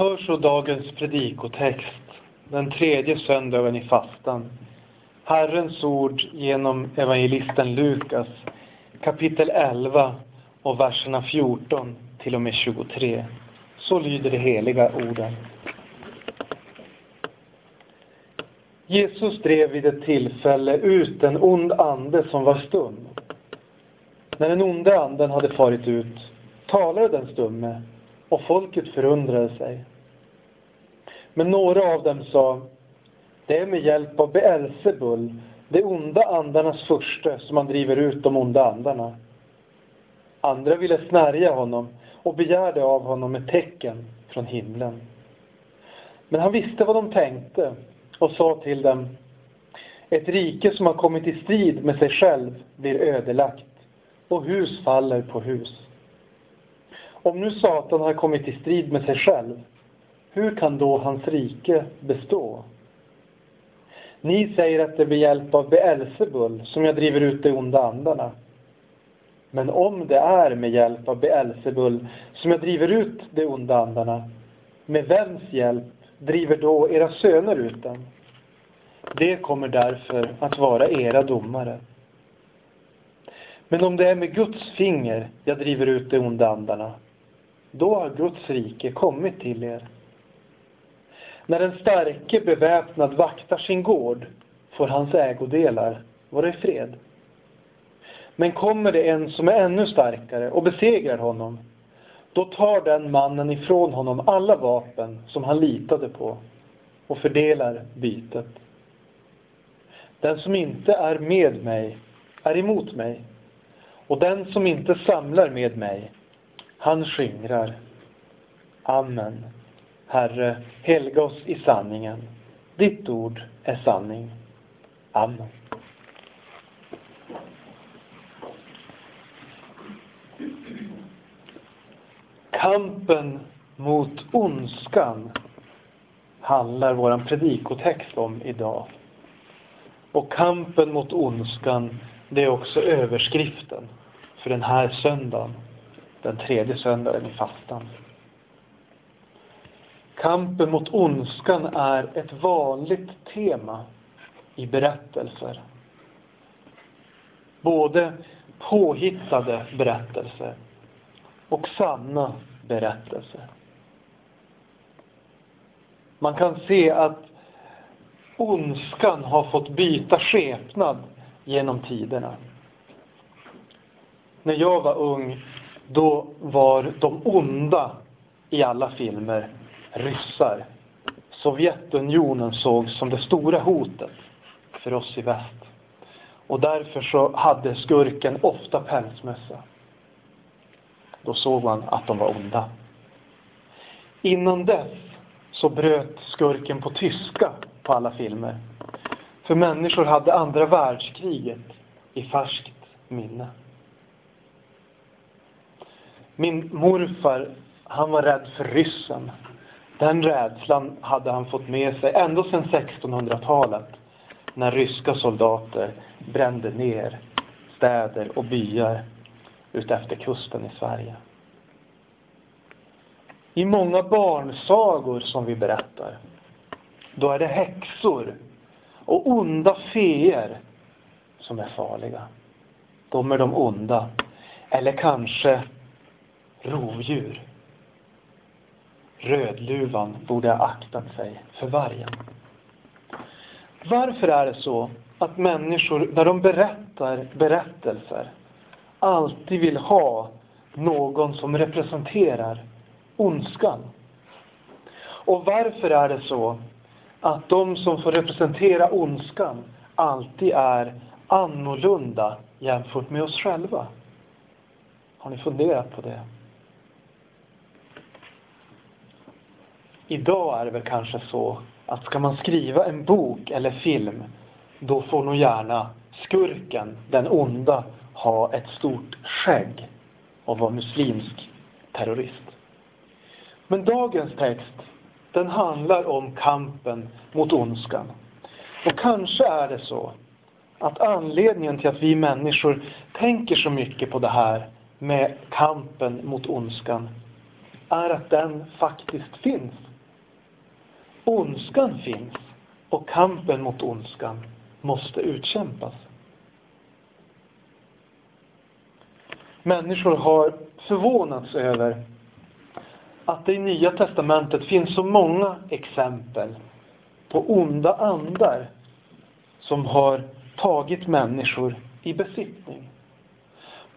Hör så dagens predikotext, den tredje söndagen i fastan. Herrens ord genom evangelisten Lukas, kapitel 11 och verserna 14 till och med 23. Så lyder de heliga orden. Jesus drev vid ett tillfälle ut en ond ande som var stum. När den onde anden hade farit ut talade den stumme och folket förundrade sig. Men några av dem sa, det är med hjälp av Beelzebul, de onda andarnas furste, som han driver ut de onda andarna. Andra ville snärja honom och begärde av honom ett tecken från himlen. Men han visste vad de tänkte och sa till dem, ett rike som har kommit i strid med sig själv blir ödelagt och hus faller på hus. Om nu Satan har kommit i strid med sig själv, hur kan då hans rike bestå? Ni säger att det är med hjälp av Beelzebul som jag driver ut de onda andarna. Men om det är med hjälp av Beelzebul som jag driver ut de onda andarna, med vems hjälp driver då era söner ut dem? Det kommer därför att vara era domare. Men om det är med Guds finger jag driver ut de onda andarna, då har Guds rike kommit till er. När den starke beväpnad vaktar sin gård får hans ägodelar vara i fred. Men kommer det en som är ännu starkare och besegrar honom, då tar den mannen ifrån honom alla vapen som han litade på och fördelar bytet. Den som inte är med mig är emot mig och den som inte samlar med mig, han skingrar. Amen. Herre, helga oss i sanningen. Ditt ord är sanning. Amen. Kampen mot ondskan handlar våran predikotext om idag. Och kampen mot ondskan, det är också överskriften för den här söndagen, den tredje söndagen i fastan. Kampen mot ondskan är ett vanligt tema i berättelser. Både påhittade berättelser och sanna berättelser. Man kan se att ondskan har fått byta skepnad genom tiderna. När jag var ung, då var de onda i alla filmer ryssar. Sovjetunionen sågs som det stora hotet för oss i väst. Och därför så hade skurken ofta pälsmössa. Då såg man att de var onda. Innan dess så bröt skurken på tyska på alla filmer. För människor hade andra världskriget i färskt minne. Min morfar, han var rädd för ryssen. Den rädslan hade han fått med sig ända sedan 1600-talet när ryska soldater brände ner städer och byar utefter kusten i Sverige. I många barnsagor som vi berättar, då är det häxor och onda feer som är farliga. De är de onda. Eller kanske rovdjur. Rödluvan borde ha aktat sig för vargen. Varför är det så att människor, när de berättar berättelser, alltid vill ha någon som representerar ondskan? Och varför är det så att de som får representera ondskan alltid är annorlunda jämfört med oss själva? Har ni funderat på det? Idag är det väl kanske så att ska man skriva en bok eller film då får nog gärna skurken, den onda, ha ett stort skägg och vara muslimsk terrorist. Men dagens text, den handlar om kampen mot ondskan. Och kanske är det så att anledningen till att vi människor tänker så mycket på det här med kampen mot ondskan är att den faktiskt finns Ondskan finns och kampen mot ondskan måste utkämpas. Människor har förvånats över att det i Nya Testamentet finns så många exempel på onda andar som har tagit människor i besittning.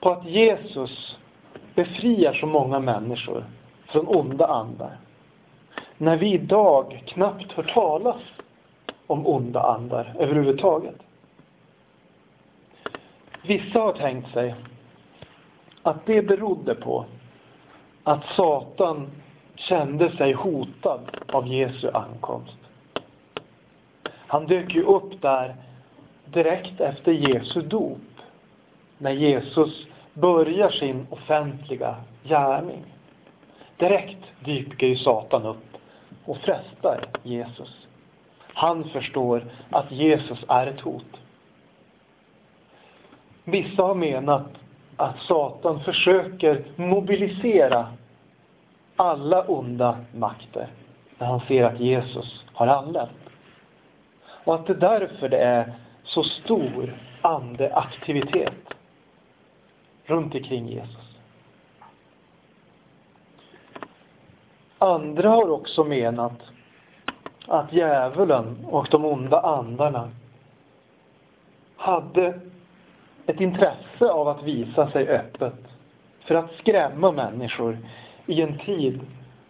På att Jesus befriar så många människor från onda andar. När vi idag knappt hör talas om onda andar överhuvudtaget. Vissa har tänkt sig att det berodde på att Satan kände sig hotad av Jesu ankomst. Han dök ju upp där direkt efter Jesu dop. När Jesus börjar sin offentliga gärning. Direkt dyker ju Satan upp och frestar Jesus. Han förstår att Jesus är ett hot. Vissa har menat att Satan försöker mobilisera alla onda makter när han ser att Jesus har anlänt. Och att det därför det är så stor andeaktivitet runt omkring Jesus. Andra har också menat att djävulen och de onda andarna hade ett intresse av att visa sig öppet för att skrämma människor i en tid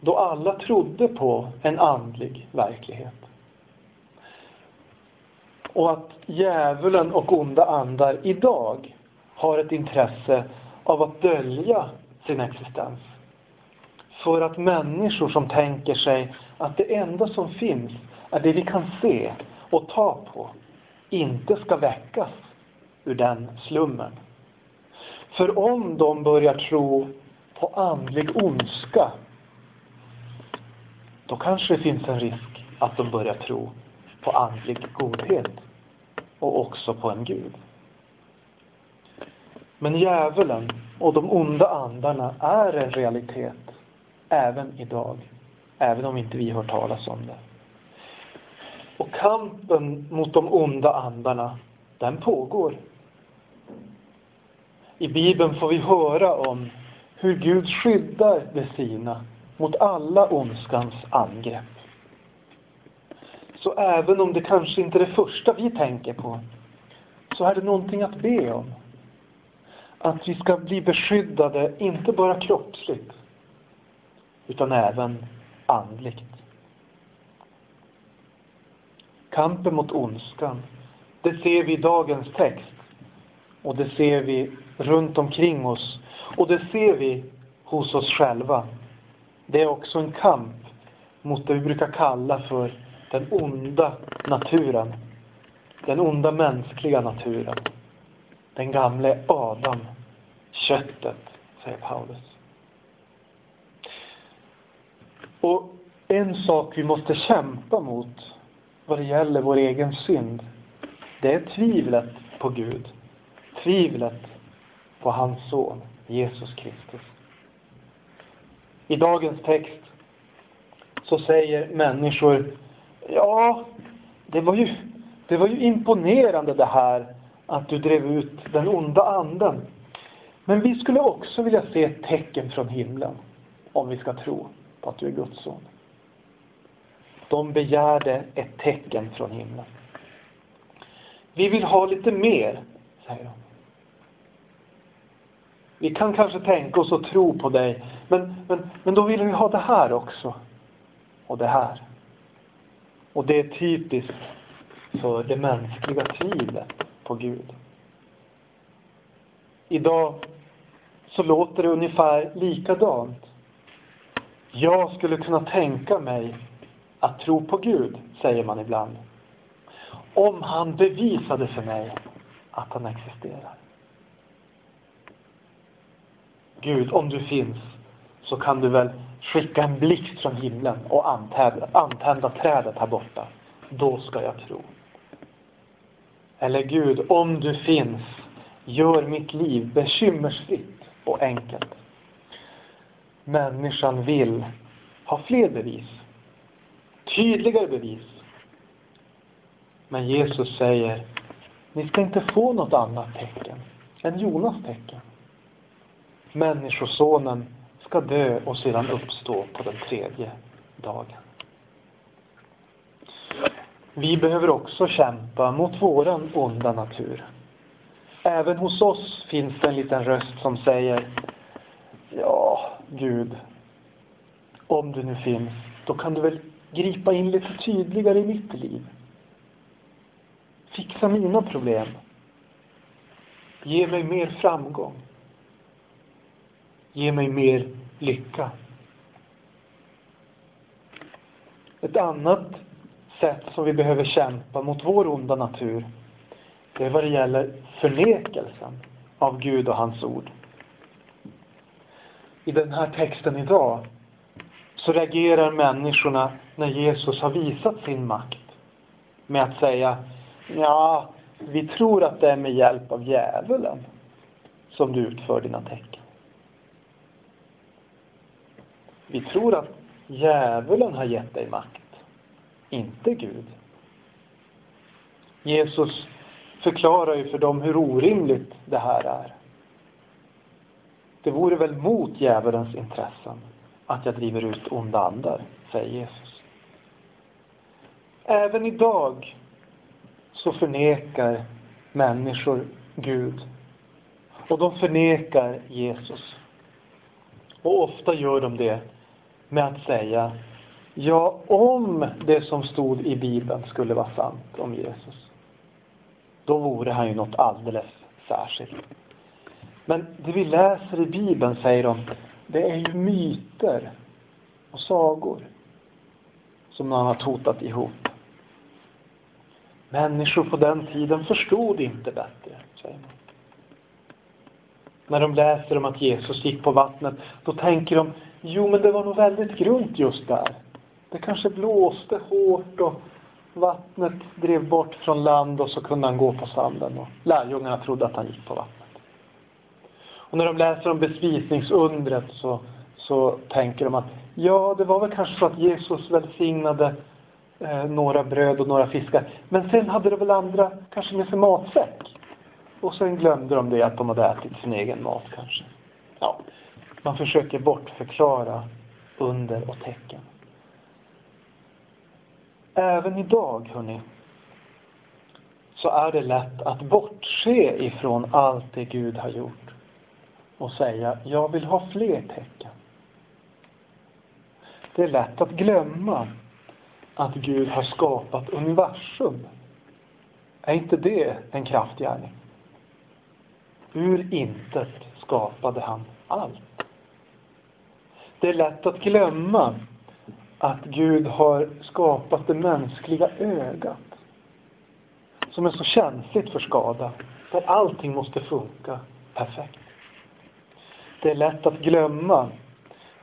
då alla trodde på en andlig verklighet. Och att djävulen och onda andar idag har ett intresse av att dölja sin existens. För att människor som tänker sig att det enda som finns är det vi kan se och ta på, inte ska väckas ur den slummen. För om de börjar tro på andlig ondska, då kanske det finns en risk att de börjar tro på andlig godhet och också på en Gud. Men djävulen och de onda andarna är en realitet även idag. Även om inte vi hört talas om det. Och kampen mot de onda andarna, den pågår. I Bibeln får vi höra om hur Gud skyddar de sina mot alla ondskans angrepp. Så även om det kanske inte är det första vi tänker på, så är det någonting att be om. Att vi ska bli beskyddade, inte bara kroppsligt, utan även andligt. Kampen mot ondskan, det ser vi i dagens text. Och det ser vi runt omkring oss. Och det ser vi hos oss själva. Det är också en kamp mot det vi brukar kalla för den onda naturen. Den onda mänskliga naturen. Den gamle Adam. Köttet, säger Paulus. Och en sak vi måste kämpa mot vad det gäller vår egen synd, det är tvivlet på Gud. Tvivlet på hans son, Jesus Kristus. I dagens text så säger människor, ja, det var ju, det var ju imponerande det här att du drev ut den onda anden. Men vi skulle också vilja se ett tecken från himlen om vi ska tro på att du är Guds son. De begärde ett tecken från himlen. Vi vill ha lite mer, säger de. Vi kan kanske tänka oss att tro på dig, men, men, men då vill vi ha det här också. Och det här. Och det är typiskt för det mänskliga tvivlet på Gud. Idag så låter det ungefär likadant. Jag skulle kunna tänka mig att tro på Gud, säger man ibland. Om han bevisade för mig att han existerar. Gud, om du finns så kan du väl skicka en blixt från himlen och antända, antända trädet här borta. Då ska jag tro. Eller Gud, om du finns, gör mitt liv bekymmersfritt och enkelt. Människan vill ha fler bevis. tydligare bevis. Men Jesus säger, ni ska inte få något annat tecken än Jonas tecken. Människosonen ska dö och sedan uppstå på den tredje dagen. Vi behöver också kämpa mot våran onda natur. Även hos oss finns det en liten röst som säger Gud, om du nu finns, då kan du väl gripa in lite tydligare i mitt liv. Fixa mina problem. Ge mig mer framgång. Ge mig mer lycka. Ett annat sätt som vi behöver kämpa mot vår onda natur, det är vad det gäller förnekelsen av Gud och hans ord. I den här texten idag så reagerar människorna när Jesus har visat sin makt med att säga ja, vi tror att det är med hjälp av djävulen som du utför dina tecken. Vi tror att djävulen har gett dig makt, inte Gud. Jesus förklarar ju för dem hur orimligt det här är. Det vore väl mot djävulens intressen att jag driver ut onda andar, säger Jesus. Även idag så förnekar människor Gud. Och de förnekar Jesus. Och ofta gör de det med att säga Ja, om det som stod i Bibeln skulle vara sant om Jesus, då vore han ju något alldeles särskilt. Men det vi läser i Bibeln, säger de, det är ju myter och sagor som man har totat ihop. Människor på den tiden förstod inte bättre, säger man. När de läser om att Jesus gick på vattnet, då tänker de, jo men det var nog väldigt grunt just där. Det kanske blåste hårt och vattnet drev bort från land och så kunde han gå på sanden. Och lärjungarna trodde att han gick på vattnet. Och när de läser om bespisningsundret så, så tänker de att ja, det var väl kanske så att Jesus välsignade eh, några bröd och några fiskar. Men sen hade de väl andra kanske med sig matsäck. Och sen glömde de det att de hade ätit sin egen mat kanske. Ja, man försöker bortförklara under och tecken. Även idag, hörni, så är det lätt att bortse ifrån allt det Gud har gjort och säga, jag vill ha fler tecken. Det är lätt att glömma att Gud har skapat universum. Är inte det en kraftgärning? Ur intet skapade han allt. Det är lätt att glömma att Gud har skapat det mänskliga ögat som är så känsligt för skada, där allting måste funka perfekt. Det är lätt att glömma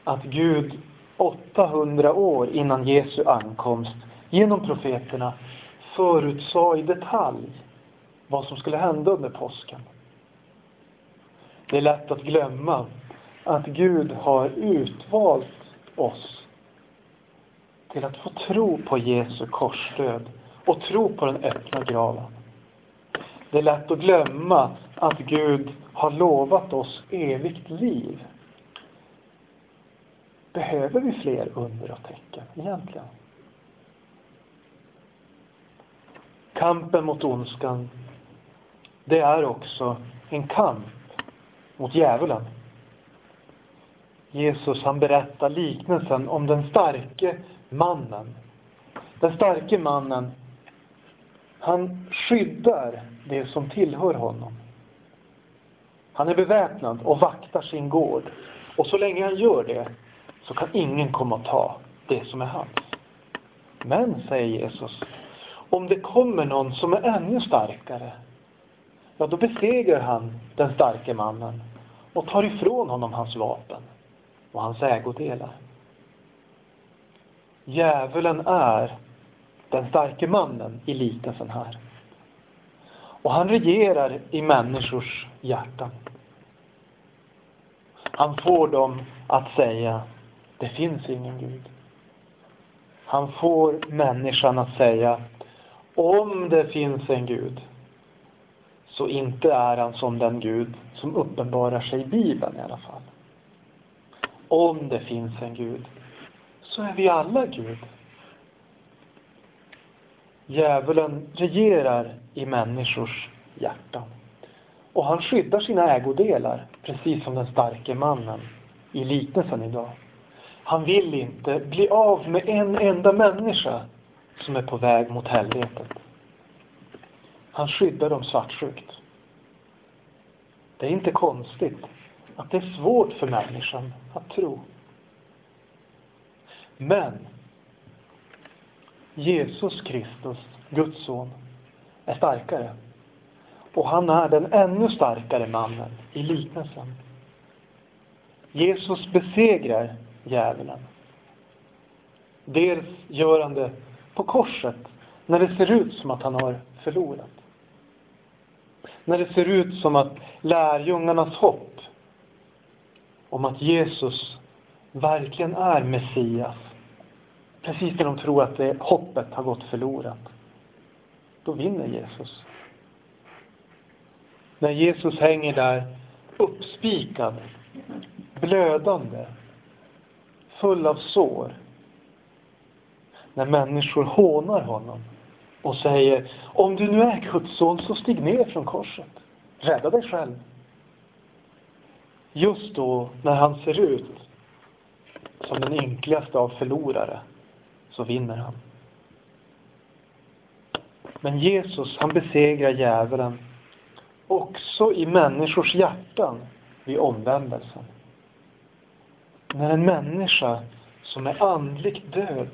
att Gud 800 år innan Jesu ankomst genom profeterna förutsade i detalj vad som skulle hända under påsken. Det är lätt att glömma att Gud har utvalt oss till att få tro på Jesu korsdöd och tro på den öppna graven. Det är lätt att glömma att Gud har lovat oss evigt liv. Behöver vi fler under och tecken egentligen? Kampen mot ondskan, det är också en kamp mot djävulen. Jesus han berättar liknelsen om den starke mannen. Den starke mannen, han skyddar det som tillhör honom. Han är beväpnad och vaktar sin gård. Och så länge han gör det så kan ingen komma och ta det som är hans. Men, säger Jesus, om det kommer någon som är ännu starkare, ja då besegrar han den starke mannen och tar ifrån honom hans vapen och hans ägodelar. Djävulen är den starke mannen i liknelsen här. Och han regerar i människors hjärtan. Han får dem att säga, det finns ingen Gud. Han får människan att säga om det finns en Gud så inte är han som den Gud som uppenbarar sig i Bibeln i alla fall. Om det finns en Gud så är vi alla Gud. Djävulen regerar i människors hjärtan. Och han skyddar sina ägodelar, precis som den starke mannen i liknelsen idag. Han vill inte bli av med en enda människa som är på väg mot helvetet. Han skyddar dem svartsjukt. Det är inte konstigt att det är svårt för människan att tro. Men Jesus Kristus, Guds son, är starkare. Och han är den ännu starkare mannen i liknelsen. Jesus besegrar djävulen. Dels gör han det på korset när det ser ut som att han har förlorat. När det ser ut som att lärjungarnas hopp om att Jesus verkligen är Messias, precis när de tror att det hoppet har gått förlorat, då vinner Jesus. När Jesus hänger där uppspikad, blödande, full av sår. När människor hånar honom och säger om du nu är Guds son så stig ner från korset. Rädda dig själv. Just då när han ser ut som den ynkligaste av förlorare så vinner han. Men Jesus han besegrar djävulen också i människors hjärtan vid omvändelsen. När en människa som är andligt död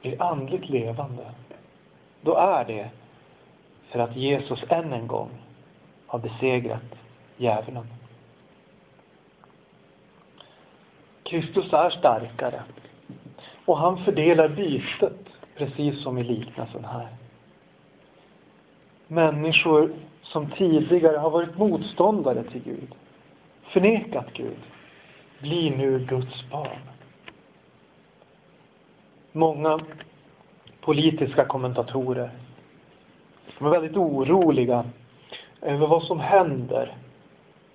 blir andligt levande, då är det för att Jesus än en gång har besegrat djävulen. Kristus är starkare och han fördelar bytet precis som i liknelsen här. Människor som tidigare har varit motståndare till Gud, förnekat Gud, blir nu Guds barn. Många politiska kommentatorer de är väldigt oroliga över vad som händer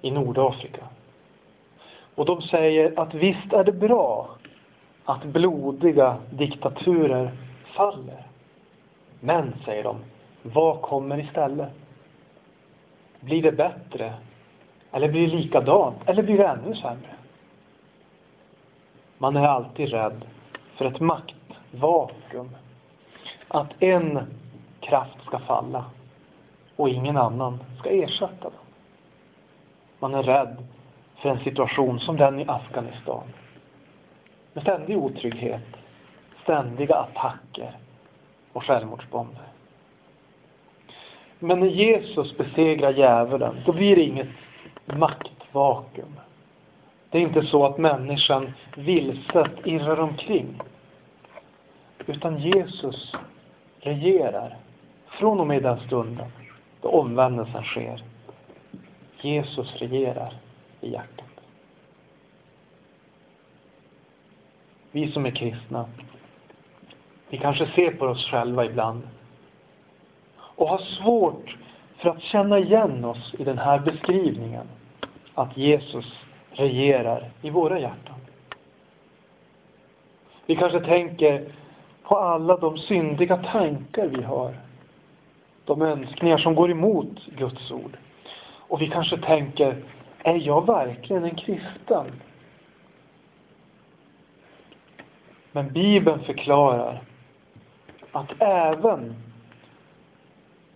i Nordafrika. Och de säger att visst är det bra att blodiga diktaturer faller. Men, säger de, vad kommer istället? Blir det bättre? Eller blir det likadant? Eller blir det ännu sämre? Man är alltid rädd för ett maktvakuum. Att en kraft ska falla och ingen annan ska ersätta den. Man är rädd för en situation som den i Afghanistan. Med ständig otrygghet, ständiga attacker och självmordsbomber. Men när Jesus besegrar djävulen, då blir det inget maktvakuum. Det är inte så att människan vilset irrar omkring. Utan Jesus regerar från och med den stunden då omvändelsen sker. Jesus regerar i hjärtat. Vi som är kristna, vi kanske ser på oss själva ibland och har svårt för att känna igen oss i den här beskrivningen att Jesus regerar i våra hjärtan. Vi kanske tänker på alla de syndiga tankar vi har. De önskningar som går emot Guds ord. Och vi kanske tänker, är jag verkligen en kristen? Men Bibeln förklarar att även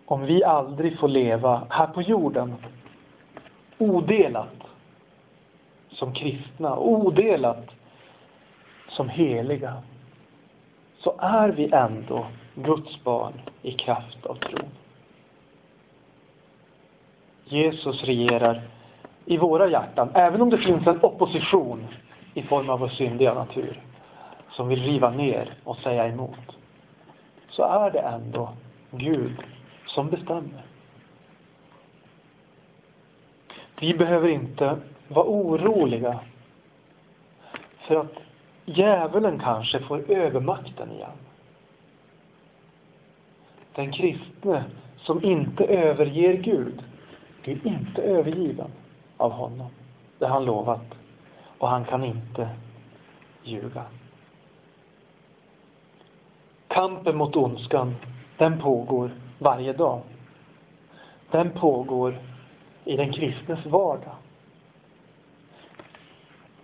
om vi aldrig får leva här på jorden odelat som kristna, odelat som heliga, så är vi ändå Guds barn i kraft av tron. Jesus regerar i våra hjärtan, även om det finns en opposition i form av vår syndiga natur som vill riva ner och säga emot, så är det ändå Gud som bestämmer. Vi behöver inte vara oroliga för att djävulen kanske får övermakten igen. Den kristne som inte överger Gud blir inte övergiven av honom. Det har han lovat. Och han kan inte ljuga. Kampen mot ondskan, den pågår varje dag. Den pågår i den kristnes vardag.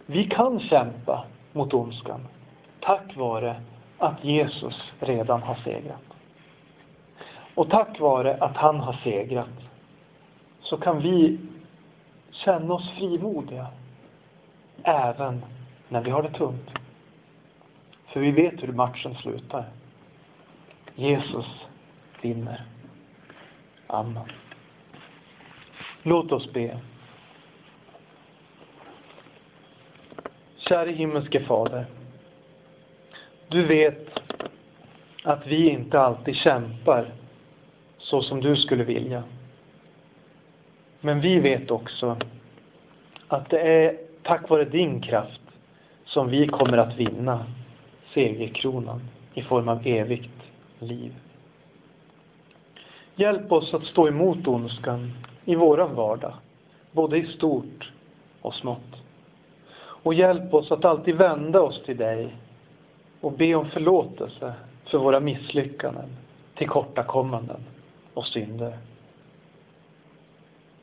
Vi kan kämpa mot ondskan tack vare att Jesus redan har segrat. Och tack vare att han har segrat så kan vi känna oss frimodiga även när vi har det tungt. För vi vet hur matchen slutar. Jesus vinner. Amen. Låt oss be. Käre himmelske Fader. Du vet att vi inte alltid kämpar så som du skulle vilja. Men vi vet också att det är tack vare din kraft som vi kommer att vinna segerkronan i form av evigt liv. Hjälp oss att stå emot ondskan i våran vardag, både i stort och smått. Och hjälp oss att alltid vända oss till dig och be om förlåtelse för våra misslyckanden, tillkortakommanden och synder.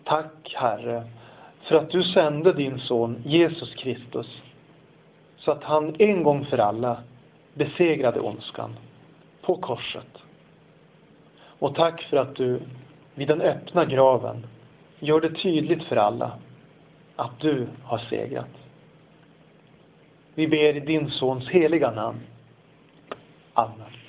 Tack Herre för att du sände din son Jesus Kristus så att han en gång för alla besegrade ondskan på korset. Och tack för att du vid den öppna graven gör det tydligt för alla att du har segrat. Vi ber i din Sons heliga namn. Amen.